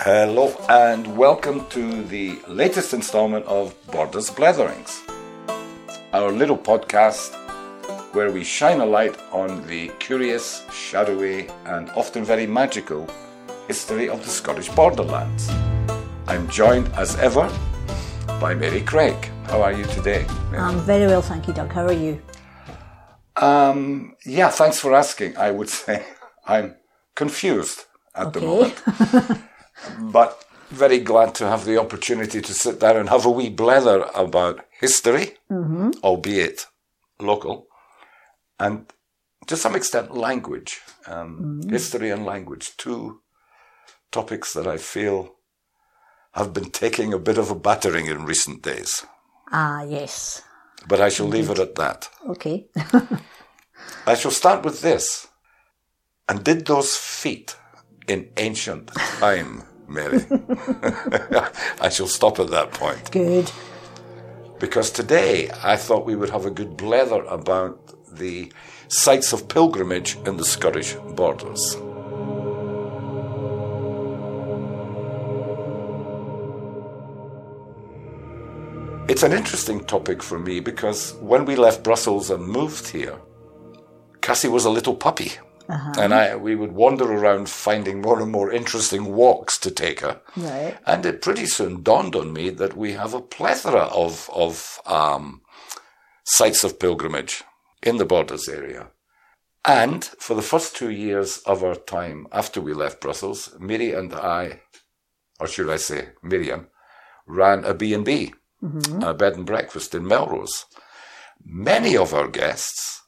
Hello and welcome to the latest installment of Borders Blatherings, our little podcast where we shine a light on the curious, shadowy, and often very magical history of the Scottish borderlands. I'm joined as ever by Mary Craig. How are you today? Mary? I'm very well, thank you, Doug. How are you? Um, yeah, thanks for asking. I would say I'm confused at the moment, but very glad to have the opportunity to sit down and have a wee blether about history, albeit local, and to some extent language, um, history and language, two topics that I feel have been taking a bit of a battering in recent days. Ah, yes. But I shall leave it at that. Okay. I shall start with this. And did those feet in ancient time, Mary? I shall stop at that point. Good. Because today I thought we would have a good blether about the sites of pilgrimage in the Scottish borders. It's an interesting topic for me because when we left Brussels and moved here, Cassie was a little puppy. And I, we would wander around finding more and more interesting walks to take her. Right. And it pretty soon dawned on me that we have a plethora of, of um, sites of pilgrimage in the borders area. And for the first two years of our time after we left Brussels, Miri and I, or should I say Miriam, ran a B&B, a bed and breakfast in Melrose. Many of our guests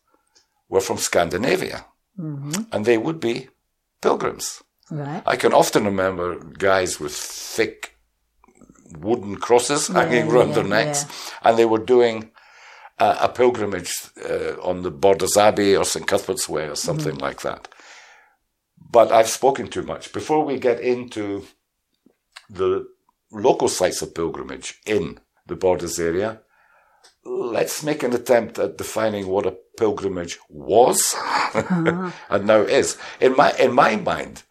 were from Scandinavia, and they would be pilgrims. Right. I can often remember guys with thick wooden crosses hanging Yeah, round yeah, their necks, and they were doing uh, a pilgrimage uh, on the Borders Abbey or St Cuthbert's Way or something Mm-hmm. like that. But I've spoken too much. Before we get into the local sites of pilgrimage in the Borders area, let's make an attempt at defining what a pilgrimage was uh-huh. and now is. In my in my mind,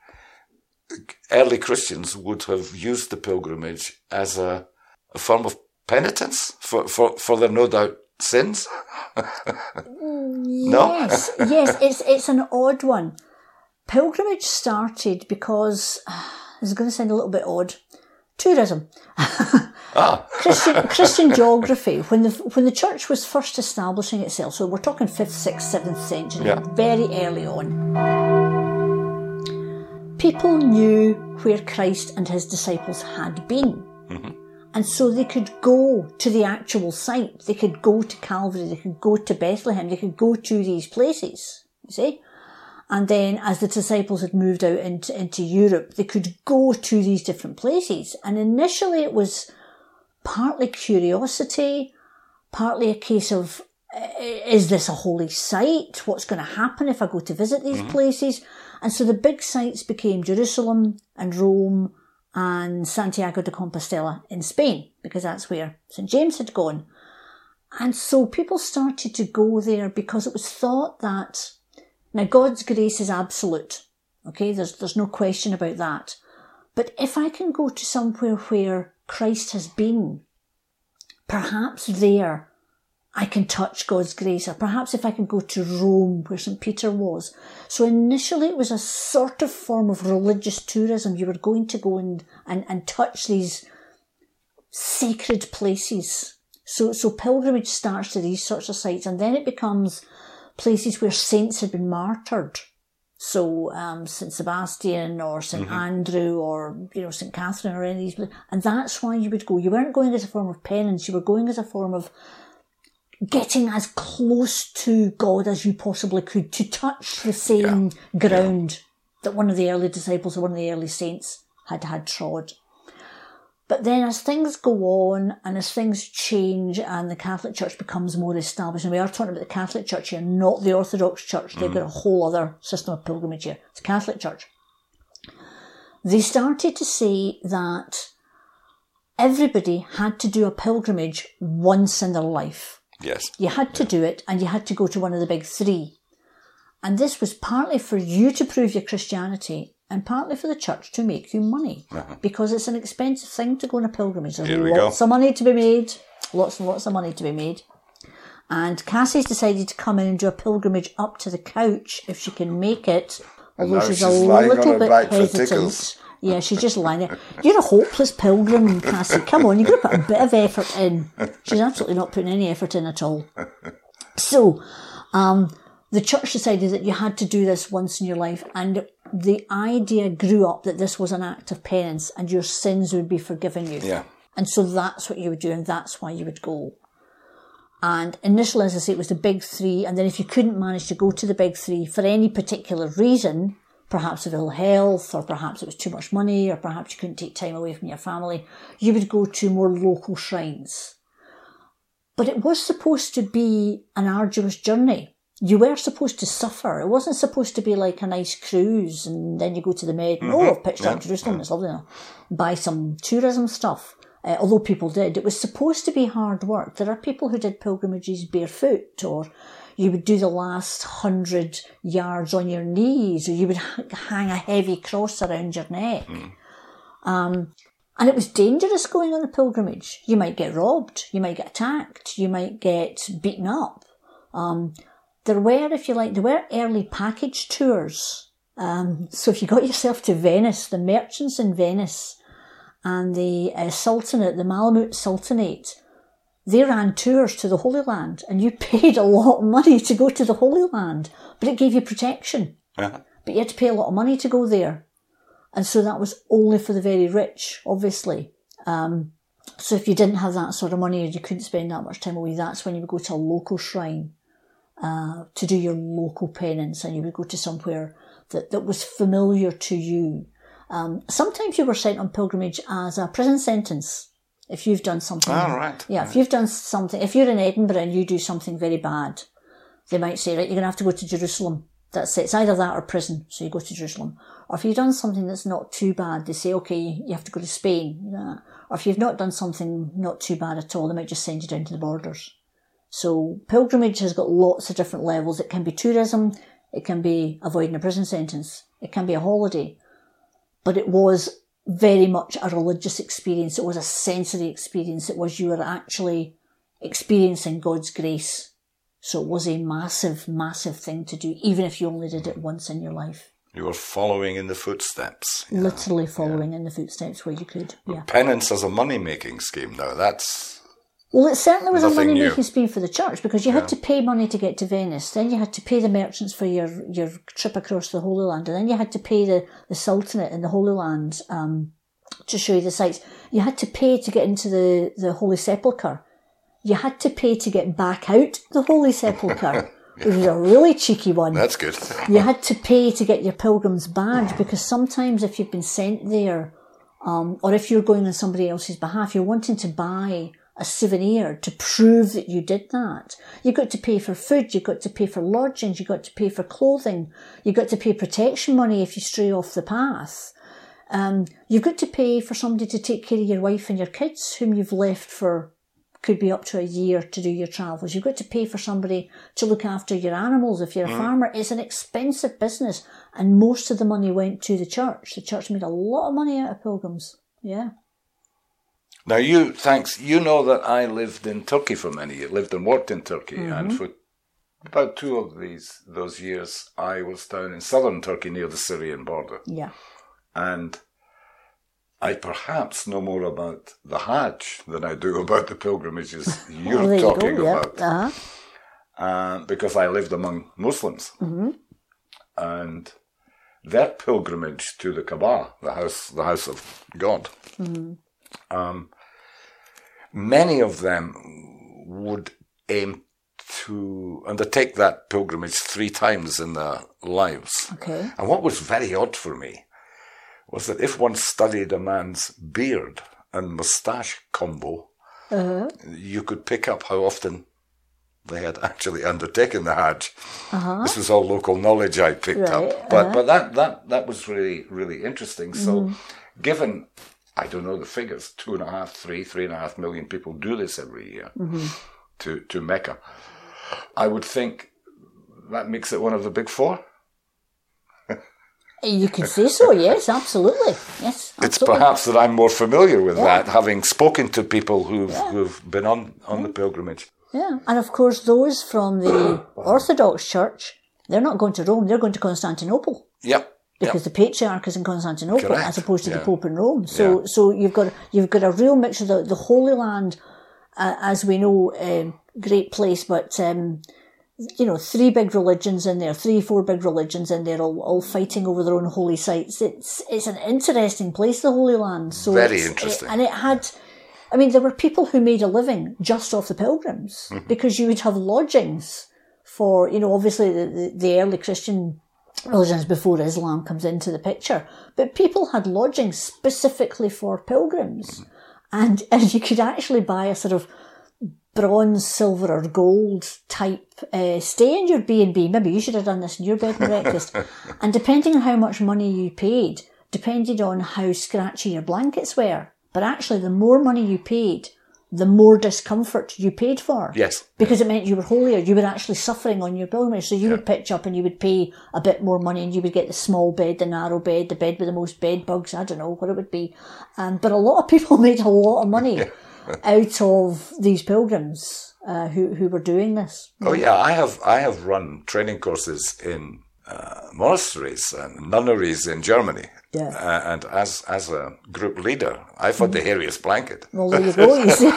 early Christians would have used the pilgrimage as a, a form of penitence for, for, for their no doubt sins. no? Yes, yes, it's it's an odd one. Pilgrimage started because uh, this is going to sound a little bit odd. Tourism, Ah, Christian Christian geography. When the when the church was first establishing itself, so we're talking fifth, sixth, seventh century, Yeah. very early on. People knew where Christ and his disciples had been. And so they could go to the actual site. They could go to Calvary. They could go to Bethlehem. They could go to these places. You see? And then as the disciples had moved out into, into Europe, they could go to these different places. And initially it was partly curiosity, partly a case of is this a holy site? What's going to happen if I go to visit these mm-hmm. places? And so the big sites became Jerusalem and Rome and Santiago de Compostela in Spain, because that's where St. James had gone. And so people started to go there because it was thought that now God's grace is absolute. Okay, there's there's no question about that. But if I can go to somewhere where Christ has been, perhaps there I can touch God's grace, or perhaps if I can go to Rome where St. Peter was. So initially it was a sort of form of religious tourism. You were going to go and, and, and touch these sacred places. So, so pilgrimage starts to these sorts of sites and then it becomes places where saints had been martyred. So, um, St. Sebastian or saint Andrew or, you know, St. Catherine or any of these. And that's why you would go. You weren't going as a form of penance. You were going as a form of getting as close to God as you possibly could to touch the same ground that one of the early disciples or one of the early saints had had trod. But then as things go on and as things change and the Catholic Church becomes more established, and we are talking about the Catholic Church here, not the Orthodox Church, they've got a mm. whole other system of pilgrimage here. It's the Catholic Church. They started to say that everybody had to do a pilgrimage once in their life. yes. You had to do it and you had to go to one of the big three. And this was partly for you to prove your Christianity and partly for the church to make you money because it's an expensive thing to go on a pilgrimage. There's Uh-huh. Here we go. lots of money to be made, lots and lots of money to be made. And Cassie's decided to come in and do a pilgrimage up to the couch if she can make it, although she's, she's a little bit hesitant. Yeah, she's just lying there. You're a hopeless pilgrim, Cassie. Come on, you've got to put a bit of effort in. She's absolutely not putting any effort in at all. So, um, the church decided that you had to do this once in your life, and the idea grew up that this was an act of penance and your sins would be forgiven you. Yeah. And so that's what you would do, and that's why you would go. And initially, as I say, it was the big three, and then if you couldn't manage to go to the big three for any particular reason, perhaps of ill health, or perhaps it was too much money, or perhaps you couldn't take time away from your family, you would go to more local shrines. But it was supposed to be an arduous journey. You were supposed to suffer. It wasn't supposed to be like a nice cruise and then you go to the Med. and, Oh, I've pitched up Jerusalem. It's lovely now. Buy some tourism stuff. Uh, although people did, it was supposed to be hard work. There are people who did pilgrimages barefoot, or you would do the last hundred yards on your knees, or you would h- hang a heavy cross around your neck. Um, and it was dangerous going on a pilgrimage. You might get robbed, you might get attacked, you might get beaten up. Um, there were, if you like, there were early package tours. Um, so if you got yourself to Venice, the merchants in Venice and the uh, Sultanate, the Mamluk Sultanate, they ran tours to the Holy Land and you paid a lot of money to go to the Holy Land, but it gave you protection. Uh-huh. But you had to pay a lot of money to go there. And so that was only for the very rich, obviously. Um, so if you didn't have that sort of money or you couldn't spend that much time away, that's when you would go to a local shrine uh, to do your local penance and you would go to somewhere that, that was familiar to you. Um, sometimes you were sent on pilgrimage as a prison sentence if you've done something. All right. Yeah, if you've done something, if you're in Edinburgh and you do something very bad, they might say, right, you're going to have to go to Jerusalem. That's it. It's either that or prison. So you go to Jerusalem. Or if you've done something that's not too bad, they say, okay, you have to go to Spain. Or if you've not done something not too bad at all, they might just send you down to the borders. So pilgrimage has got lots of different levels. It can be tourism. It can be avoiding a prison sentence. It can be a holiday. But it was very much a religious experience. It was a sensory experience. It was you were actually experiencing God's grace. So it was a massive, massive thing to do, even if you only did it once in your life. You were following in the footsteps. Yeah. Literally following in the footsteps where you could. Yeah. Penance as a money making scheme though, That's Well, it certainly was a Nothing money new. making scheme for the church because you had to pay money to get to Venice. Then you had to pay the merchants for your, your trip across the Holy Land. And then you had to pay the, the Sultanate in the Holy Land um, to show you the sights. You had to pay to get into the, the Holy Sepulchre. You had to pay to get back out the Holy Sepulchre, which was a really cheeky one. that's good. You had to pay to get your pilgrim's badge because sometimes if you've been sent there, um, or if you're going on somebody else's behalf, you're wanting to buy a souvenir to prove that you did that. You got to pay for food, you got to pay for lodgings, you got to pay for clothing, you got to pay protection money if you stray off the path. Um, you've got to pay for somebody to take care of your wife and your kids, whom you've left for could be up to a year to do your travels. You've got to pay for somebody to look after your animals if you're a farmer. It's an expensive business, and most of the money went to the church. The church made a lot of money out of pilgrims. Yeah. Now you, thanks. You know that I lived in Turkey for many years. Lived and worked in Turkey, Mm-hmm. and for about two of these those years, I was down in southern Turkey near the Syrian border, Yeah. and I perhaps know more about the Hajj than I do about the pilgrimages you're there you talking. Yeah. about, Uh-huh. uh, because I lived among Muslims, Mm-hmm. and their pilgrimage to the Kaaba, the house, the house of God. Mm-hmm. Um, many of them would aim to undertake that pilgrimage three times in their lives. Okay. And what was very odd for me was that if one studied a man's beard and moustache combo, Uh-huh. you could pick up how often they had actually undertaken the Hajj. Uh-huh. This was all local knowledge I picked Right, up, but but that that that was really really interesting. So, given I don't know the figures, two and a half, three, three and a half million people do this every year mm-hmm. to to Mecca. I would think that makes it one of the big four. You could say so, yes, absolutely. Yes, absolutely. It's perhaps that I'm more familiar with that, having spoken to people who've, who've been on, on the pilgrimage. Yeah, and of course, those from the Orthodox Church, they're not going to Rome, they're going to Constantinople. Yep. Because the patriarch is in Constantinople Correct, as opposed to the. Pope in Rome. So, so you've got you've got a real mixture. The, the Holy Land, uh, as we know, um, great place, but um, you know, three big religions in there, three, four big religions in there, all, all fighting over their own holy sites. It's it's an interesting place, the Holy Land. So Very interesting. and it had. I mean, there were people who made a living just off the pilgrims Mm-hmm. because you would have lodgings for, you know, obviously the, the, the early Christian religions before Islam comes into the picture, but people had lodgings specifically for pilgrims. And, and you could actually buy a sort of bronze, silver or gold type uh, stay in your B&B. Maybe you should have done this in your bed and breakfast. and depending on how much money you paid, depended on how scratchy your blankets were. But actually, the more money you paid, the more discomfort you paid for. Yes. Because it meant you were holier. You were actually suffering on your pilgrimage. So you would pitch up and you would pay a bit more money and you would get the small bed, the narrow bed, the bed with the most bed bugs. I don't know what it would be. Um, but a lot of people made a lot of money out of these pilgrims uh, who, who were doing this. Oh yeah, I have I have run training courses in uh, monasteries and nunneries in Germany. Yeah. Uh, and as as a group leader, I've had the hairiest blanket. Well, there you go. You see.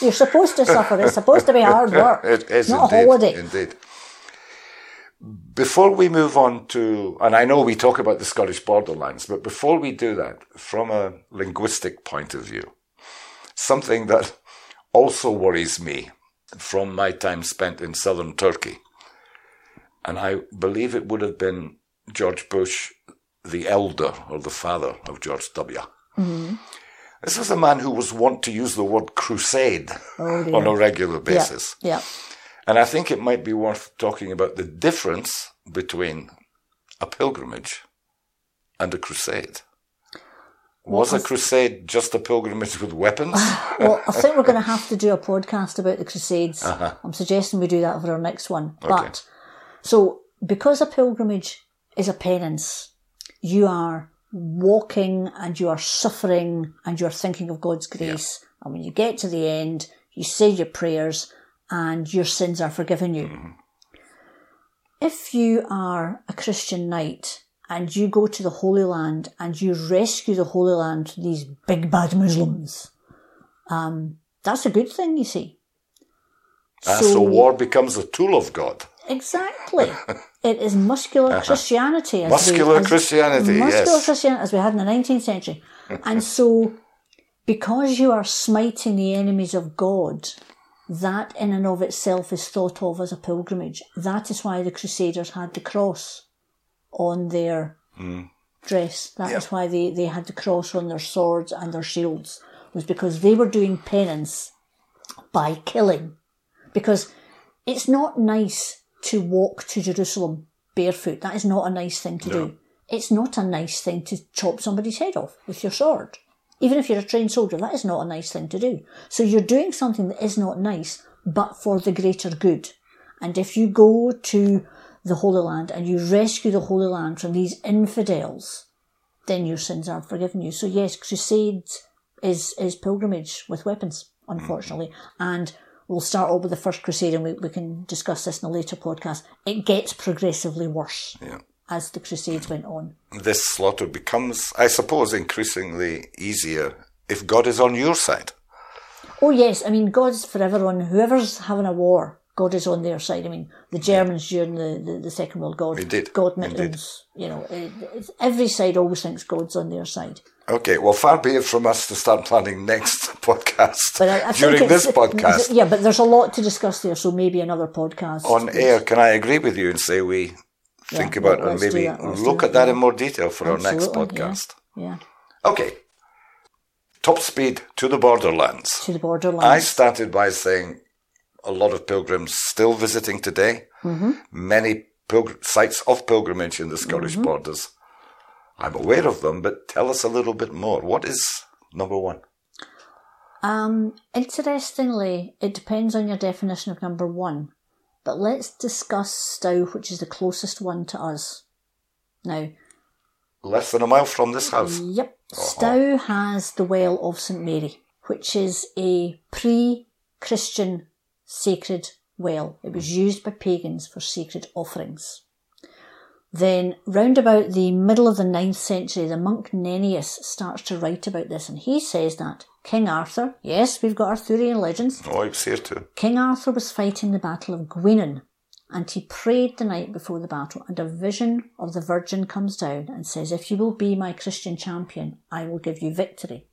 You're supposed to suffer. It's supposed to be hard work. It is not indeed, a holiday. Indeed. Before we move on to, and I know we talk about the Scottish borderlands, but before we do that, from a linguistic point of view, something that also worries me from my time spent in southern Turkey, and I believe it would have been George Bush, the elder or the father of George W. This was a man who was wont to use the word crusade Oh, on a regular basis. yeah. And I think it might be worth talking about the difference between a pilgrimage and a crusade. Was a crusade just a pilgrimage with weapons? Well, I think we're going to have to do a podcast about the Crusades. Uh-huh. I'm suggesting we do that for our next one. But so, because a pilgrimage is a penance, you are walking and you are suffering and you're thinking of God's grace. And when you get to the end, you say your prayers and your sins are forgiven you. If you are a Christian knight and you go to the Holy Land and you rescue the Holy Land from these big bad Muslims, um, that's a good thing, you see. Ah, so war becomes a tool of God. Exactly. it is muscular uh-huh. Christianity. As Muscular we, as, Christianity, Muscular yes. Christianity, as we had in the 19th century. and so, because you are smiting the enemies of God, that in and of itself is thought of as a pilgrimage. That is why the Crusaders had the cross on their hmm. dress. That is why they, they had the cross on their swords and their shields, was because they were doing penance by killing. Because it's not nice to walk to Jerusalem barefoot. That is not a nice thing to do. It's not a nice thing to chop somebody's head off with your sword. Even if you're a trained soldier, that is not a nice thing to do. So you're doing something that is not nice, but for the greater good. And if you go to the Holy Land and you rescue the Holy Land from these infidels, then your sins are forgiven you. So yes, crusade is, is pilgrimage with weapons, mm-hmm. unfortunately. And we'll start off with the first crusade and we, we can discuss this in a later podcast. It gets progressively worse Yeah. as the crusades went on. This slaughter becomes, I suppose, increasingly easier if God is on your side. Oh yes, I mean God's forever on whoever's having a war. God is on their side. I mean the Germans during the, the, the Second World War, God, Indeed, Gott mit uns. You know, every side always thinks God's on their side. Okay, well, far be it from us to start planning next podcast But I, I during this podcast. yeah, but there's a lot to discuss there, so maybe another podcast On air, can I agree with you and say we think Yeah, about and maybe look at that, that in more detail for our next Absolutely, yeah. podcast? Yeah, Okay, top speed to the borderlands. to the borderlands. I started by saying a lot of pilgrims still visiting today, Mm-hmm. many pilgr- sites of pilgrimage in the Scottish Mm-hmm. borders. I'm aware of them, but tell us a little bit more. What is number one? Um, interestingly, it depends on your definition of number one. But let's discuss Stow, which is the closest one to us. Now, Less than a mile from this house. Yep. Stow has the Well of St Mary, which is a pre Christian sacred well. It was used by pagans for sacred offerings. Then, round about the middle of the ninth century, the monk Nennius starts to write about this, and he says that King Arthur, yes, we've got Arthurian legends, Oh, I was here too. King Arthur was fighting the Battle of Guinnion, and he prayed the night before the battle, and a vision of the Virgin comes down and says, If you will be my Christian champion, I will give you victory.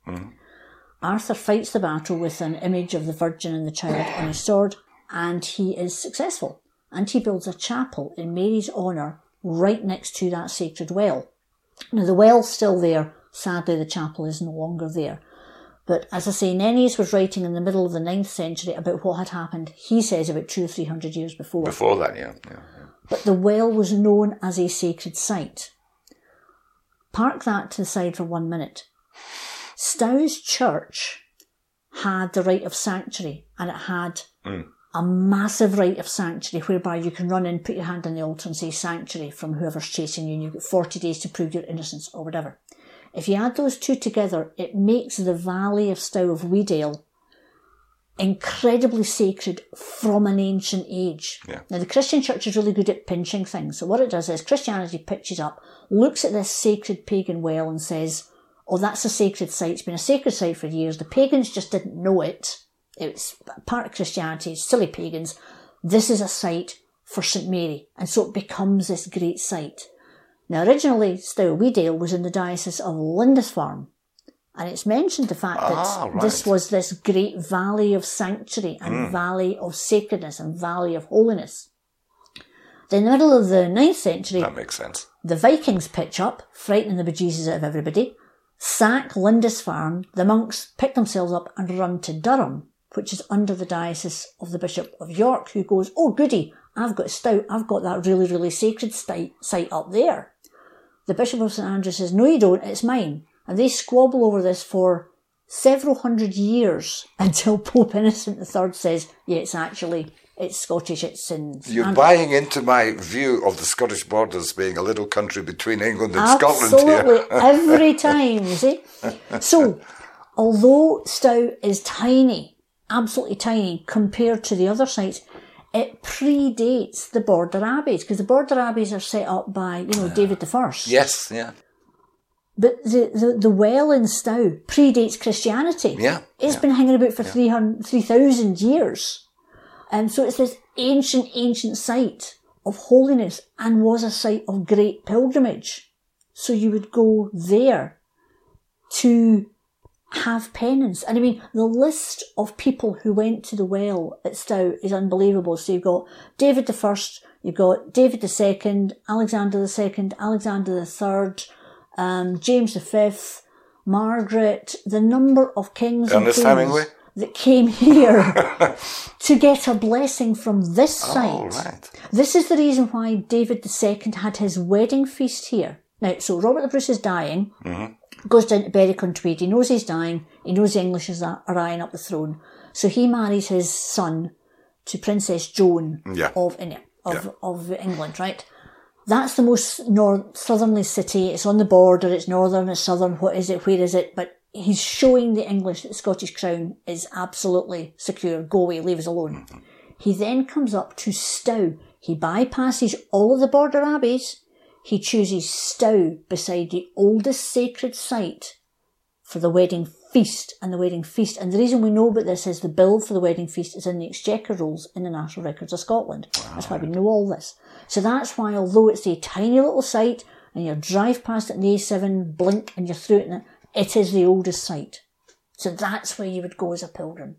Arthur fights the battle with an image of the Virgin and the child on his sword, and he is successful. And he builds a chapel in Mary's honour right next to that sacred well. Now, the well's still there. Sadly, the chapel is no longer there. But as I say, Nennius was writing in the middle of the ninth century about what had happened, he says, about two or three hundred years before. Before that, yeah. yeah, yeah. But the well was known as a sacred site. Park that to the side for one minute. Stow's church had the right of sanctuary and it had mm. A massive right of sanctuary whereby you can run in, put your hand on the altar and say sanctuary from whoever's chasing you and you've got 40 days to prove your innocence or whatever. If you add those two together, it makes the valley of Stow of Wedale incredibly sacred from an ancient age. Yeah. Now, the Christian church is really good at pinching things. So, what it does is Christianity pitches up, looks at this sacred pagan well and says, Oh, that's a sacred site. It's been a sacred site for years. The pagans just didn't know it. It's part of Christianity, silly pagans. This is a site for St. Mary. And so it becomes this great site. Now, originally, Stow Wedale was in the diocese of Lindisfarne. And it's mentioned the fact that Ah, right. this was this great valley of sanctuary and valley of sacredness and valley of holiness. Then in the middle of the ninth century, That makes sense. the Vikings pitch up, frightening the bejesus out of everybody, sack Lindisfarne, the monks pick themselves up and run to Durham, which is under the diocese of the Bishop of York, who goes, Oh goody, I've got Stow, I've got that really, really sacred site up there. The Bishop of St Andrews says, No you don't, it's mine. And they squabble over this for several hundred years until Pope Innocent III says, Yeah, it's actually, it's Scottish, it's in You're Andrews." buying into my view of the Scottish borders being a little country between England and Scotland Absolutely, here. every time, you see. So, although Stow is tiny, absolutely tiny compared to the other sites, it predates the border abbeys because the border abbeys are set up by, you know, David the First. yes, yeah. But the, the, the well in Stow predates Christianity. Yeah, It's yeah. been hanging about for 300 3,000 years. And so it's this ancient, ancient site of holiness and was a site of great pilgrimage. So you would go there to have penance. And I mean, the list of people who went to the well at Stow is unbelievable. So you've got David the First, you've got David the Second, Alexander the Second, Alexander the Third, um, James the Fifth, Margaret, the number of kings Ernest and Hemingway? that came here to get a blessing from this site. All right. This is the reason why David the Second had his wedding feast here. Now, so Robert the Bruce is dying, goes down to Berwick on Tweed. He knows he's dying. He knows the English is are eyeing up the throne. So he marries his son to Princess Joan Yeah. of, India, of, Yeah. of England, right? That's the most north, southerly city. It's on the border. It's northern, it's southern. What is it? Where is it? But he's showing the English that the Scottish crown is absolutely secure. Go away, leave us alone. Mm-hmm. He then comes up to Stow. He bypasses all of the border abbeys. He chooses Stow beside the oldest sacred site for the wedding feast and the wedding feast. And the reason we know about this is the bill for the wedding feast is in the Exchequer Rolls in the National Records of Scotland. That's why we know all this. So that's why, although it's a tiny little site and you drive past it in the A7, blink and you're through it, it is the oldest site. So that's where you would go as a pilgrim.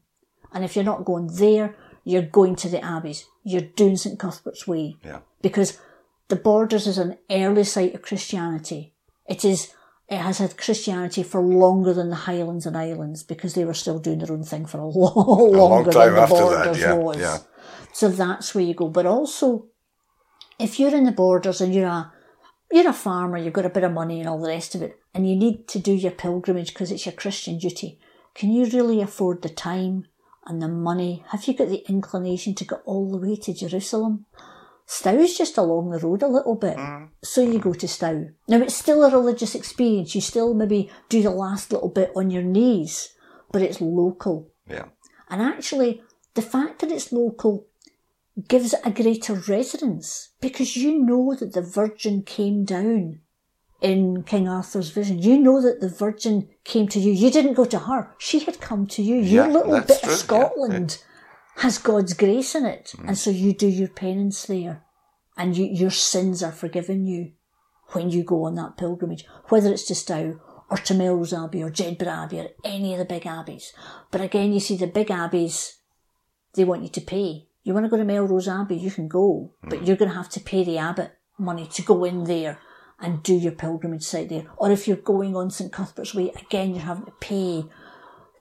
And if you're not going there, you're going to the abbeys. You're doing St Cuthbert's Way. Yeah. Because the Borders is an early site of Christianity. It is, it has had Christianity for longer than the Highlands and Islands because they were still doing their own thing for a long, longer time than the after that, yeah, was. yeah. So that's where you go. But also, if you're in the Borders and you're a, you're a farmer, you've got a bit of money and all the rest of it, and you need to do your pilgrimage because it's your Christian duty, can you really afford the time and the money? Have you got the inclination to go all the way to Jerusalem? Stow's just along the road a little bit. Mm. So you go to Stow. Now it's still a religious experience. You still maybe do the last little bit on your knees, but it's local. Yeah. And actually, the fact that it's local gives it a greater resonance because you know that the Virgin came down in King Arthur's vision. You know that the Virgin came to you. You didn't go to her. She had come to you. Your Yeah, little bit true, of yeah, Scotland has God's grace in it. Mm. And so you do your penance there and you, your sins are forgiven you when you go on that pilgrimage, whether it's to Stow or to Melrose Abbey or Jedburgh Abbey or any of the big abbeys. But again, you see the big abbeys, they want you to pay. You want to go to Melrose Abbey, you can go, but you're going to have to pay the abbot money to go in there and do your pilgrimage site there. Or if you're going on St Cuthbert's Way, again, you're having to pay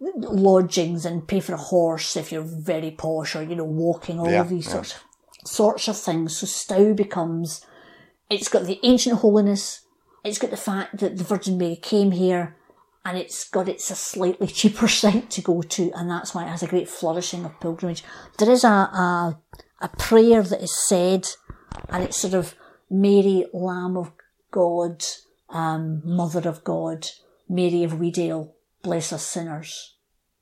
lodgings and pay for a horse if you're very posh or, you know, walking, all Yeah, of these yeah. sorts, sorts of things. So Stow becomes, it's got the ancient holiness, it's got the fact that the Virgin Mary came here, and it's got it's a slightly cheaper site to go to, and that's why it has a great flourishing of pilgrimage. There is a a, a prayer that is said, and it's sort of Mary, Lamb of God, um, Mother of God, Mary of Wedale, bless us sinners.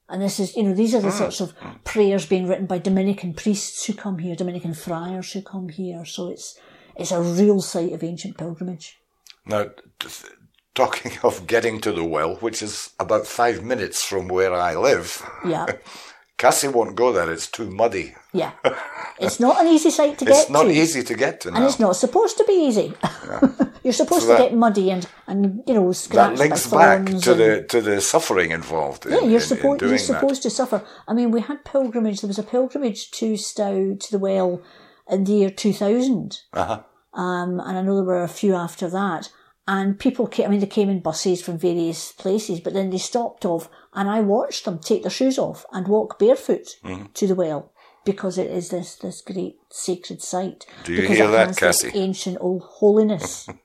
And this is, you know, these are the sorts of prayers being written by Dominican priests who come here, Dominican friars who come here. So it's it's a real site of ancient pilgrimage. Now, talking of getting to the well, which is about five minutes from where I live, Yeah. Cassie won't go there. It's too muddy. Yeah. It's not an easy site to get. To. It's not to. easy to get to And it's not supposed to be easy. You're supposed So to that- get muddy and, and you know, That links back to the to the suffering involved in, Yeah, in- you're in supposed doing you're that. supposed to suffer. I mean, we had pilgrimage. There was a pilgrimage to Stow to the well in the year 2000, Uh-huh. um, and I know there were a few after that. And people came. I mean, they came in buses from various places, but then they stopped off, and I watched them take their shoes off and walk barefoot Mm-hmm. to the well because it is this this great sacred site. Do you because hear that, Cassie? Ancient old holiness.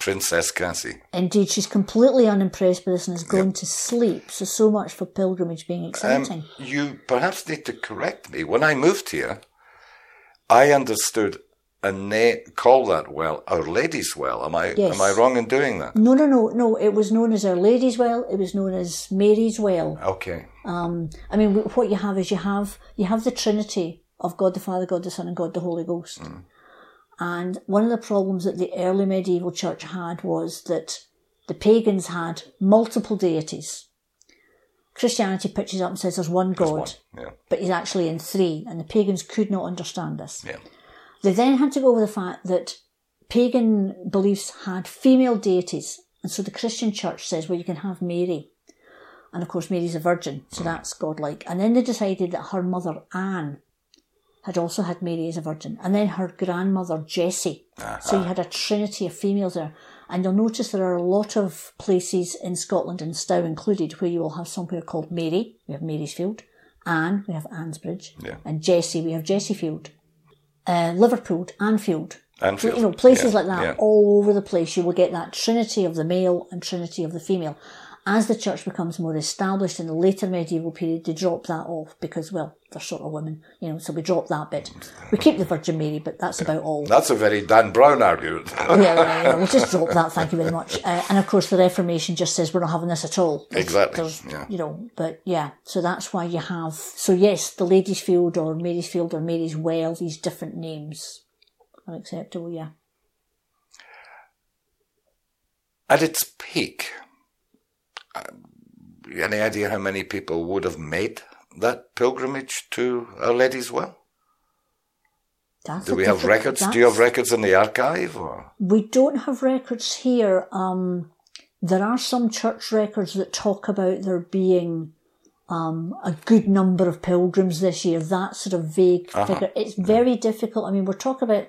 Princess Cassie. Indeed, she's completely unimpressed by this and has gone to sleep. So, so much for pilgrimage being exciting. Um, you perhaps need to correct me. When I moved here, I understood a they call that well Our Lady's Well. Am I Yes. am I wrong in doing that? no, no, no, no. It was known as Our Lady's Well. It was known as Mary's Well. Okay. Um, I mean, what you have is you have you have the Trinity of God the Father, God the Son, and God the Holy Ghost. And one of the problems that the early medieval church had was that the pagans had multiple deities. Christianity pitches up and says there's one God, One. Yeah. but he's actually in three, and the pagans could not understand this. Yeah. They then had to go over the fact that pagan beliefs had female deities, and so the Christian church says, well, you can have Mary. And of course, Mary's a virgin, so that's godlike. And then they decided that her mother, Anne, had also had Mary as a virgin, and then her grandmother, Jessie. So you uh-huh. had a trinity of females there. And you'll notice there are a lot of places in Scotland, and Stow included, where you will have somewhere called Mary. We have Marysfield. Anne, we have Annesbridge. Yeah. And Jessie, we have Jessiefield. Uh, Liverpool, Anfield. Anfield. You know, places Yeah, like that, yeah. all over the place, you will get that trinity of the male and trinity of the female. As the church becomes more established in the later medieval period, they drop that off because, well, they're sort of women, you know, so we drop that bit. We keep the Virgin Mary, but that's about all. That's a very Dan Brown argument. yeah, yeah, yeah, we'll just drop that, thank you very much. Uh, and of course, the Reformation just says we're not having this at all. Exactly, yeah. You know, but yeah, so that's why you have, so yes, the Ladies' Field or Mary's Field or Mary's Well, these different names are acceptable, yeah. At its peak, any idea how many people would have made that pilgrimage to Our Lady's Well? That's Do we have records? Do you have records in the archive? Or? We don't have records here. Um, there are some church records that talk about there being um, a good number of pilgrims this year. That sort of vague figure. It's very difficult. I mean, we're talking about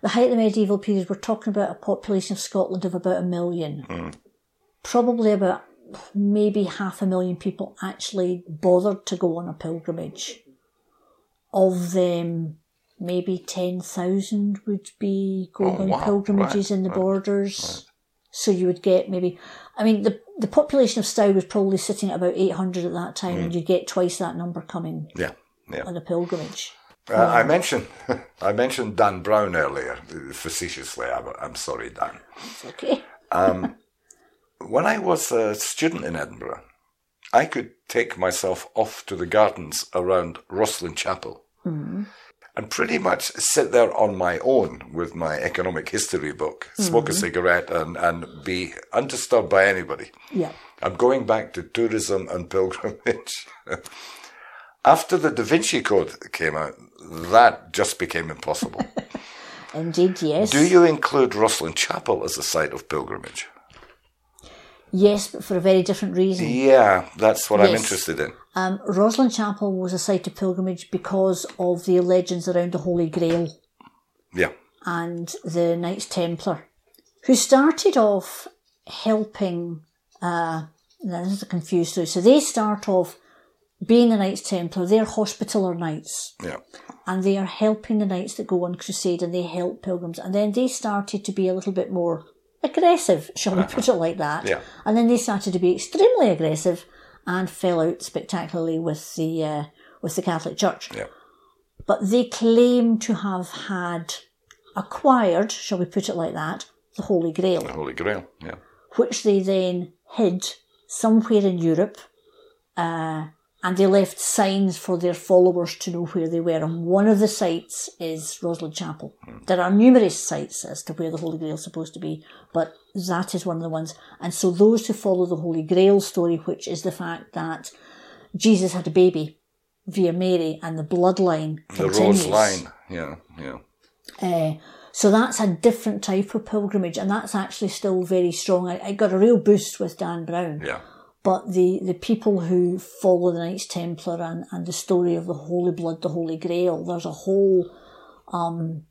the height of the medieval period. We're talking about a population of Scotland of about a million. Probably about maybe half a million people actually bothered to go on a pilgrimage. Of them, maybe 10,000 would be going Oh, on wow. pilgrimages Right, in the right, borders. So you would get maybe, I mean, the, the population of Stow was probably sitting at about 800 at that time, Mm. and you'd get twice that number coming Yeah, yeah. on a pilgrimage. Uh, I mentioned I mentioned Dan Brown earlier, facetiously. I'm, I'm sorry, Dan. It's okay. When I was a student in Edinburgh, I could take myself off to the gardens around Rosslyn Chapel mm-hmm. and pretty much sit there on my own with my economic history book, smoke a mm-hmm. cigarette, and, and be undisturbed by anybody. Yeah. I'm going back to tourism and pilgrimage. After the Da Vinci Code came out, that just became impossible. Indeed, yes. Do you include Rosslyn Chapel as a site of pilgrimage? Yes, but for a very different reason. Yeah, that's what I'm interested in. Um, Rosslyn Chapel was a site of pilgrimage because of the legends around the Holy Grail Yeah. and the Knights Templar, who started off helping. Uh, now this is a confused story. So they start off being the Knights Templar. They're Hospitaller Knights, Yeah. and they are helping the knights that go on crusade, and they help pilgrims. And then they started to be a little bit more aggressive, shall we put it like that? Yeah. And then they started to be extremely aggressive and fell out spectacularly with the uh, with the Catholic Church. Yeah. But they claim to have had acquired, shall we put it like that, the Holy Grail, The Holy Grail. Yeah. which they then hid somewhere in Europe, uh, and they left signs for their followers to know where they were. And one of the sites is Rosslyn Chapel. There are numerous sites as to where the Holy Grail is supposed to be, but that is one of the ones. And so those who follow the Holy Grail story, which is the fact that Jesus had a baby via Mary and the bloodline The continues. Rose Line. Yeah. Yeah. Uh, so that's a different type of pilgrimage, and that's actually still very strong. I, I got a real boost with Dan Brown. Yeah. But the, the people who follow the Knights Templar and, and the story of the Holy Blood, the Holy Grail, there's a whole, um,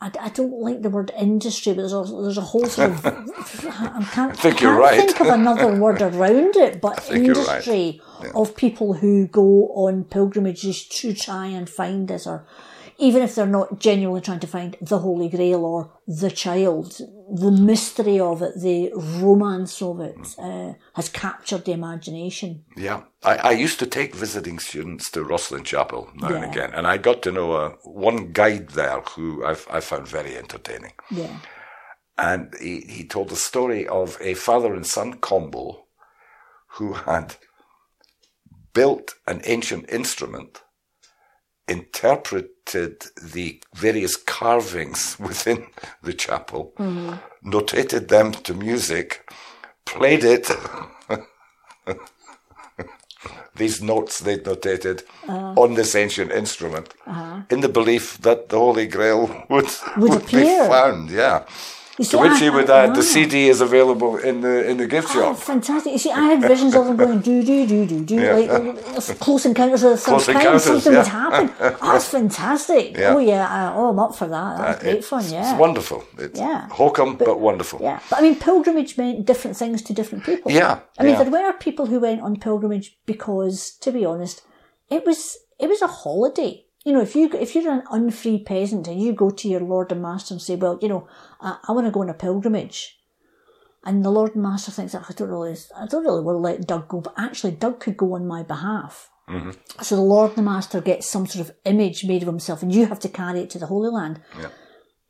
I, I don't like the word industry, but there's a, there's a whole sort of, I can't, think I you're can't right. think of another word around it, but think you're right. industry of people who go on pilgrimages to try and find this or even if they're not genuinely trying to find the Holy Grail or the child, the mystery of it, the romance of it, uh, has captured the imagination. Yeah, I, I used to take visiting students to Rosslyn Chapel now and again, and I got to know uh, one guide there who I, I found very entertaining. Yeah. And he, he told the story of a father and son combo who had built an ancient instrument, the various carvings within the chapel, notated them to music, played it. These notes they'd notated uh-huh. on this ancient instrument, uh-huh. in the belief that the Holy Grail would, Would be found. Yeah. You see, To which I- he would add, the. CD is available in the in the gift shop. fantastic. You see, I had visions of them going do, do, do, do, do, Yeah. like uh, close encounters of the third Close kind. Encounters, Something yeah. would happen. Oh, that's fantastic. Yeah. Oh, yeah. I, oh, I'm up for that. That's great It's- fun, yeah. It's wonderful. It's Yeah. hokum, but, wonderful. Yeah, but I mean, pilgrimage meant different things to different people. Yeah, I mean, there were people who went on pilgrimage because, to be honest, it was it was a holiday. You know, if you if you're an unfree peasant and you go to your lord and master and say, "Well, you know, I, I want to go on a pilgrimage," and the lord and master thinks, oh, "I don't really, I don't really want to let Doug go," but actually, Doug could go on my behalf. Mm-hmm. So the lord and the master gets some sort of image made of himself, and you have to carry it to the Holy Land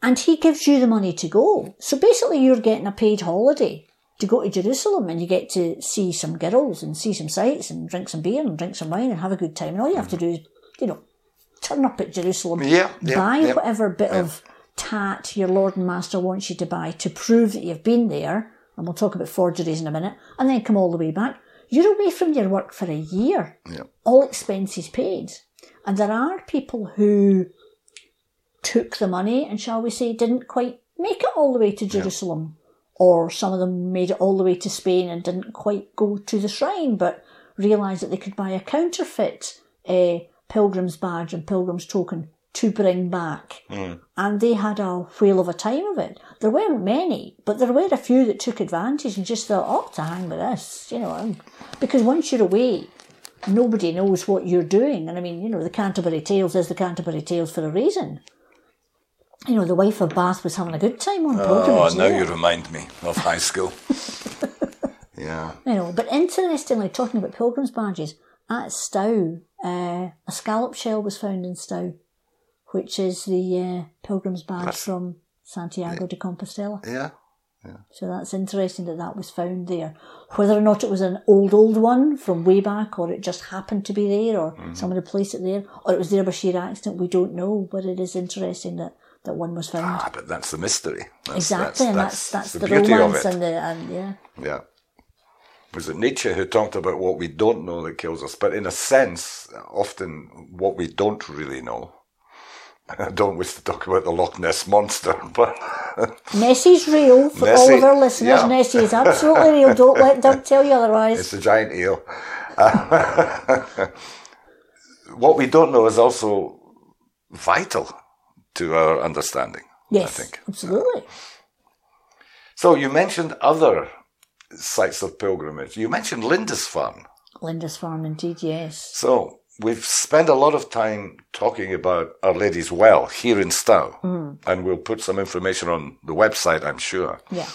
and he gives you the money to go. So basically, you're getting a paid holiday to go to Jerusalem, and you get to see some girls and see some sights and drink some beer and drink some wine and have a good time. And all you have to mm-hmm. do is, you know, turn up at Jerusalem, Yeah, yeah, buy yeah. whatever bit of tat your Lord and Master wants you to buy to prove that you've been there. And we'll talk about forgeries in a minute, and then come all the way back. You're away from your work for a year Yeah. all expenses paid. And there are people who took the money and, shall we say, didn't quite make it all the way to Jerusalem. Or some of them made it all the way to Spain and didn't quite go to the shrine, but realised that they could buy a counterfeit uh, pilgrim's badge and pilgrim's token to bring back. And they had a whale of a time of it. There weren't many, but there were a few that took advantage and just thought, oh, to hang with this, you know. um, Because once you're away, nobody knows what you're doing. And I mean, you know, the Canterbury Tales is the Canterbury Tales for a reason. You know, the wife of Bath was having a good time on pilgrims. Oh, now there. you remind me of high school. yeah. You know, but interestingly, talking about pilgrims' badges, at Stow, uh, a scallop shell was found in Stow. which is the uh, pilgrim's badge That's- from Santiago de Compostela. Yeah. yeah. So that's interesting that that was found there. Whether or not it was an old, old one from way back, or it just happened to be there, or Mm-hmm. someone had placed it there, or it was there by sheer accident, we don't know. But it is interesting that, that one was found. Ah, but that's the mystery. That's, exactly, and that's that's, the, beauty of romance it. and the and yeah. Yeah. Was it Nietzsche who talked about what we don't know that kills us? But in a sense, often what we don't really know. I don't wish to talk about the Loch Ness monster, but Nessie's real for all of our listeners. yeah. Nessie is absolutely real. Don't let Doug tell you otherwise. it's a giant eel. Uh, what we don't know is also vital to our understanding. yes, I think. absolutely. So you mentioned other sites of pilgrimage. You mentioned Lindisfarne. Lindisfarne, indeed, yes. So we've spent a lot of time talking about Our Lady's Well here in Stow, mm. and we'll put some information on the website, I'm sure. Yeah.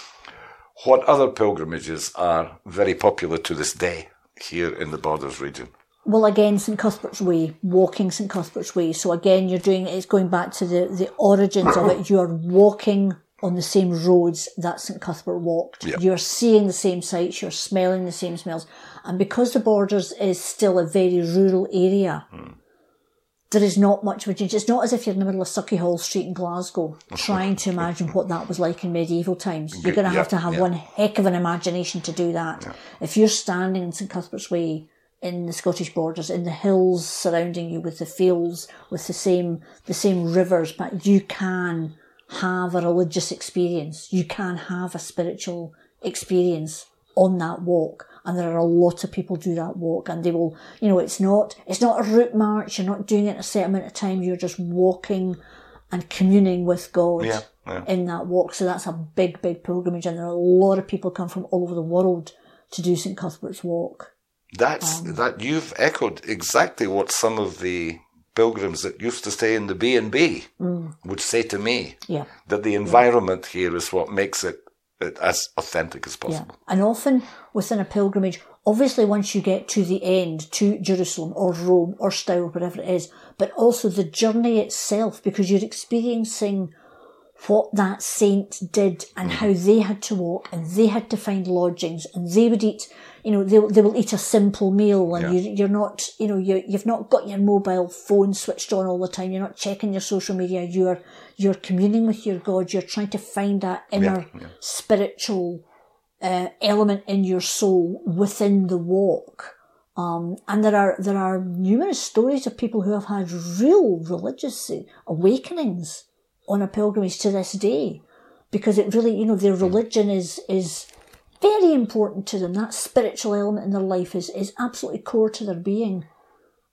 What other pilgrimages are very popular to this day here in the Borders region? Well, again, St Cuthbert's Way, walking St Cuthbert's Way. So again, you're doing it's going back to the the origins of it. You're walking on the same roads that St Cuthbert walked. Yeah. You're seeing the same sights. You're smelling the same smells. And because the Borders is still a very rural area, hmm. there is not much of a change. It's not as if you're in the middle of Sauchiehall Street in Glasgow trying to imagine what that was like in medieval times. You're going to have to have yeah. one heck of an imagination to do that. If you're standing in St Cuthbert's Way in the Scottish borders, in the hills surrounding you, with the fields, with the same the same rivers, but you can have a religious experience. You can have a spiritual experience on that walk. And there are a lot of people do that walk and they will, you know, it's not, it's not a route march. You're not doing it a set amount of time. You're just walking and communing with God Yeah, yeah. in that walk. So that's a big, big pilgrimage. And there are a lot of people come from all over the world to do St. Cuthbert's walk. That's um, that you've echoed exactly what some of the pilgrims that used to stay in the B and B mm. would say to me. Yeah. That the environment here is what makes it, it as authentic as Yeah. possible. And often within a pilgrimage, obviously once you get to the end, to Jerusalem or Rome or Stow, whatever it is, but also the journey itself, because you're experiencing what that saint did and mm. how they had to walk and they had to find lodgings and they would eat, you know, they, they will eat a simple meal and Yeah. you, you're not, you know, you, you've not got your mobile phone switched on all the time. You're not checking your social media. You're, you're communing with your God. You're trying to find that inner spiritual uh, element in your soul within the walk. Um, and there are there are numerous stories of people who have had real religious awakenings on a pilgrimage to this day, because it really, you know, their religion is is very important to them. That spiritual element in their life is is absolutely core to their being.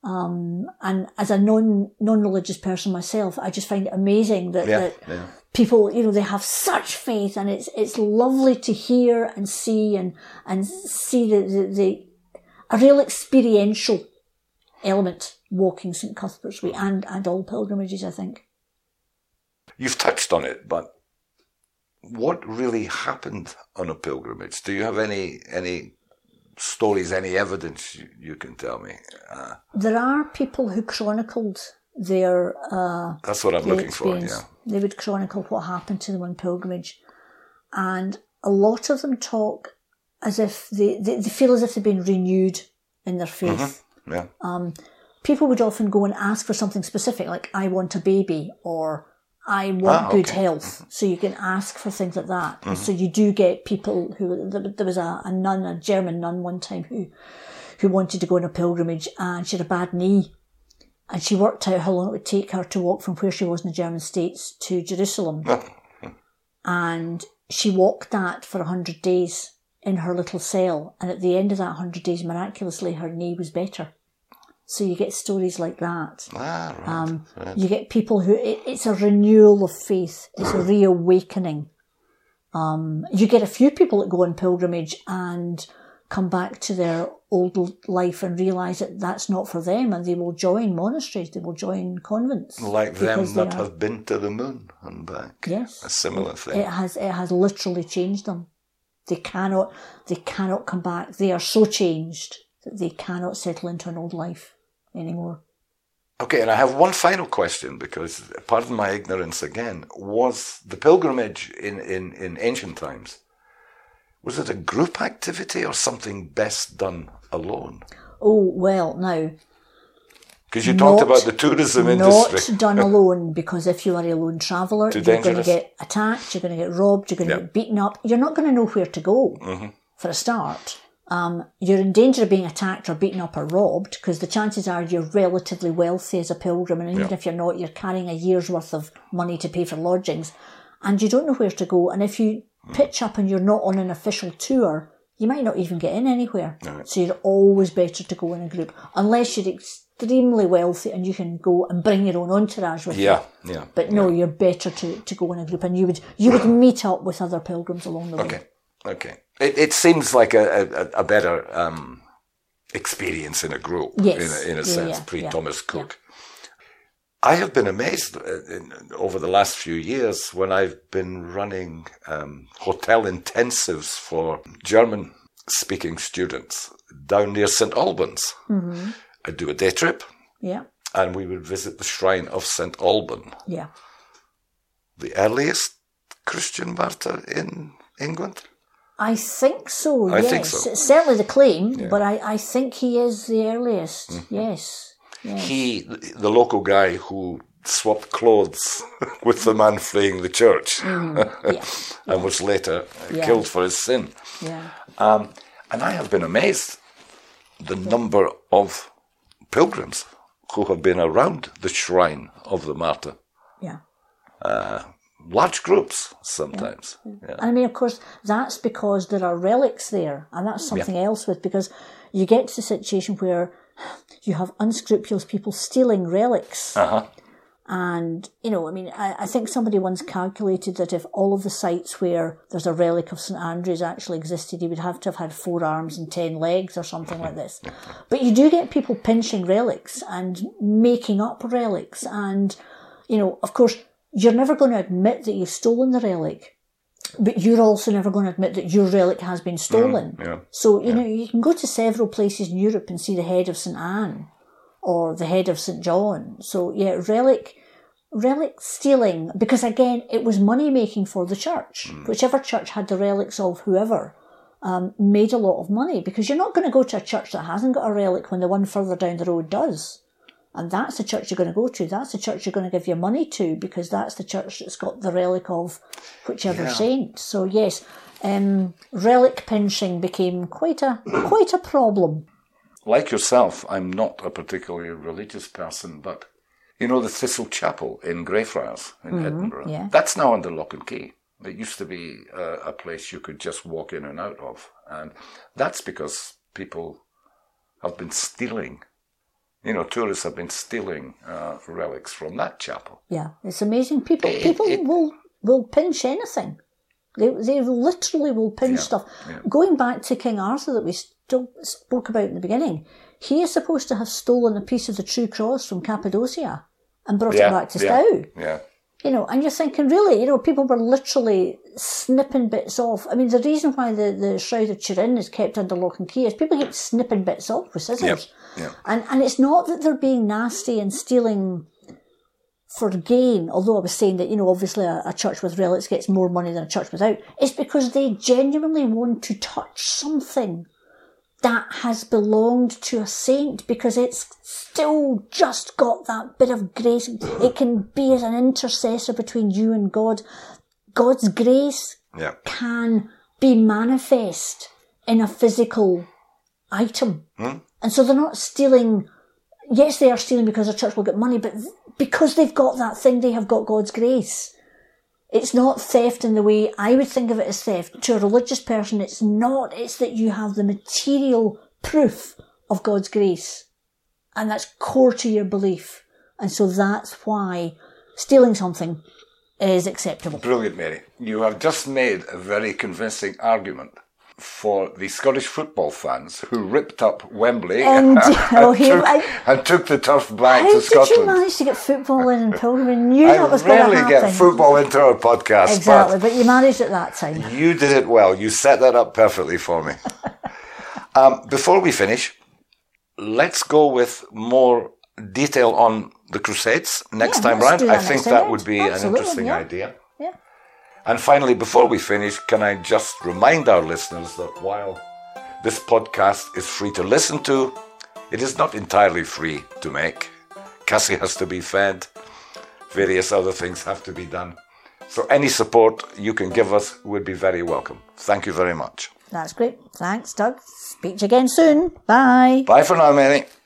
Um, and as a non non religious person myself, I just find it amazing that, Yeah, that yeah. people, you know, they have such faith, and it's it's lovely to hear and see and and see the the, the a real experiential element walking St Cuthbert's Way and and all pilgrimages. I think. You've touched on it, but what really happened on a pilgrimage? Do you have any any stories, any evidence you, you can tell me? Uh, There are people who chronicled their uh, that's what I'm looking for. experience. Yeah. They would chronicle what happened to them on pilgrimage, and a lot of them talk as if they they, they feel as if they've been renewed in their faith. Yeah. people would often go and ask for something specific, like I want a baby or I want Ah, good health. So you can ask for things like that. And So you do get people who there, there was a, a nun, a German nun, one time who who wanted to go on a pilgrimage and she had a bad knee. And she worked out how long it would take her to walk from where she was in the German states to Jerusalem. and she walked that for a hundred days in her little cell. And at the end of that hundred days, miraculously, her knee was better. So you get stories like that. Ah, right. Um, right. You get people who it, it's a renewal of faith. It's a reawakening. Um, you get a few people that go on pilgrimage and come back to their old life and realise that that's not for them, and they will join monasteries. They will join convents. Like them that are- have been to the moon and back. Yes. A similar thing. It has it has literally changed them. They cannot they cannot come back. They are so changed that they cannot settle into an old life anymore. Okay, and I have one final question because, pardon my ignorance again, was the pilgrimage in, in, in ancient times, was it a group activity or something best done alone? Oh, well, now, Because you talked about the tourism industry. not done alone because if you are a lone traveller, you're going to get attacked, you're going to get robbed, you're going to Yeah. get beaten up. You're not going to know where to go mm-hmm. for a start. Um, you're in danger of being attacked or beaten up or robbed because the chances are you're relatively wealthy as a pilgrim, and even Yeah. if you're not, you're carrying a year's worth of money to pay for lodgings, and you don't know where to go. And if you pitch up and you're not on an official tour, you might not even get in anywhere. So you're always better to go in a group, unless you're extremely wealthy and you can go and bring your own entourage with you. Yeah, yeah. But no, you're better to, to go in a group, and you would you would meet up with other pilgrims along the way. Okay, okay. It, it seems like a, a, a better um, experience in a group, Yes. in a, in a Yeah, sense, yeah, pre Thomas Cook. I have been amazed uh, in, over the last few years when I've been running um, hotel intensives for German speaking students down near St. Albans. Mm-hmm. I'd do a day trip Yeah, and we would visit the shrine of St. Alban, yeah. the earliest Christian martyr in England. I think so. I yes, think so. It's certainly the claim, but I, I think he is the earliest. Mm-hmm. Yes, yes. he, the local guy who swapped clothes with the man fleeing the church yeah, and was later uh, Yeah. killed for his sin. yeah. Um, and I have been amazed the number of pilgrims who have been around the shrine of the martyr. Yeah. Large groups sometimes. Yeah. I mean, of course, that's because there are relics there, and that's something else with because you get to the situation where you have unscrupulous people stealing relics. Uh-huh. And, you know, I mean, I, I think somebody once calculated that if all of the sites where there's a relic of St Andrews actually existed, he would have to have had four arms and ten legs or something like this. But you do get people pinching relics and making up relics. And, you know, of course, you're never going to admit that you've stolen the relic. But you're also never going to admit that your relic has been stolen. yeah. So, you know, you can go to several places in Europe and see the head of St Anne or the head of St John. So, yeah, relic, relic stealing, because again, it was money making for the church. Whichever church had the relics of whoever um, made a lot of money because you're not going to go to a church that hasn't got a relic when the one further down the road does. And that's the church you're going to go to. That's the church you're going to give your money to because that's the church that's got the relic of whichever Yeah. saint. So yes, um, relic pinching became quite a quite a problem. Like yourself, I'm not a particularly religious person, but you know the Thistle Chapel in Greyfriars in Edinburgh? yeah. That's now under lock and key. It used to be a, a place you could just walk in and out of. And that's because people have been stealing, you know, tourists have been stealing uh, relics from that chapel. Yeah, it's amazing. People It- people it- will will pinch anything. They they literally will pinch Yeah, stuff. yeah. Going back to King Arthur that we still spoke about in the beginning, he is supposed to have stolen a piece of the true cross from Cappadocia and brought it back to yeah, Stow. yeah. You know, and you're thinking, really, you know, people were literally snipping bits off. I mean, the reason why the, the Shroud of Turin is kept under lock and key is people keep snipping bits off with scissors. Yeah, yeah. And, and it's not that they're being nasty and stealing for gain, although I was saying that, you know, obviously a, a church with relics gets more money than a church without. It's because they genuinely want to touch something that has belonged to a saint because it's still just got that bit of grace. It can be as an intercessor between you and God. God's grace Yeah. can be manifest in a physical item. Hmm? And so they're not stealing. Yes, they are stealing because the church will get money, but because they've got that thing, they have got God's grace. It's not theft in the way I would think of it as theft. To a religious person, it's not. It's that you have the material proof of God's grace. And that's core to your belief. And so that's why stealing something is acceptable. Brilliant, Mary. You have just made a very convincing argument for the Scottish football fans who ripped up Wembley And, oh, he- took, I- and took the turf back to Scotland. How did you manage to get football in in Pilgrim? I knew I that was going to happen. get football into our podcast, Exactly, but but you managed it that time. you did it well. You set that up perfectly for me. um, before we finish, let's go with more detail on the Crusades next Yeah, time round. I think that would be round. an interesting yeah. idea. Yeah. And finally, before we finish, can I just remind our listeners that while this podcast is free to listen to, it is not entirely free to make. Cassie has to be fed, various other things have to be done. So any support you can give us would be very welcome. Thank you very much. That's great. Thanks, Doug. Speak again soon. Bye. Bye for now, Mary.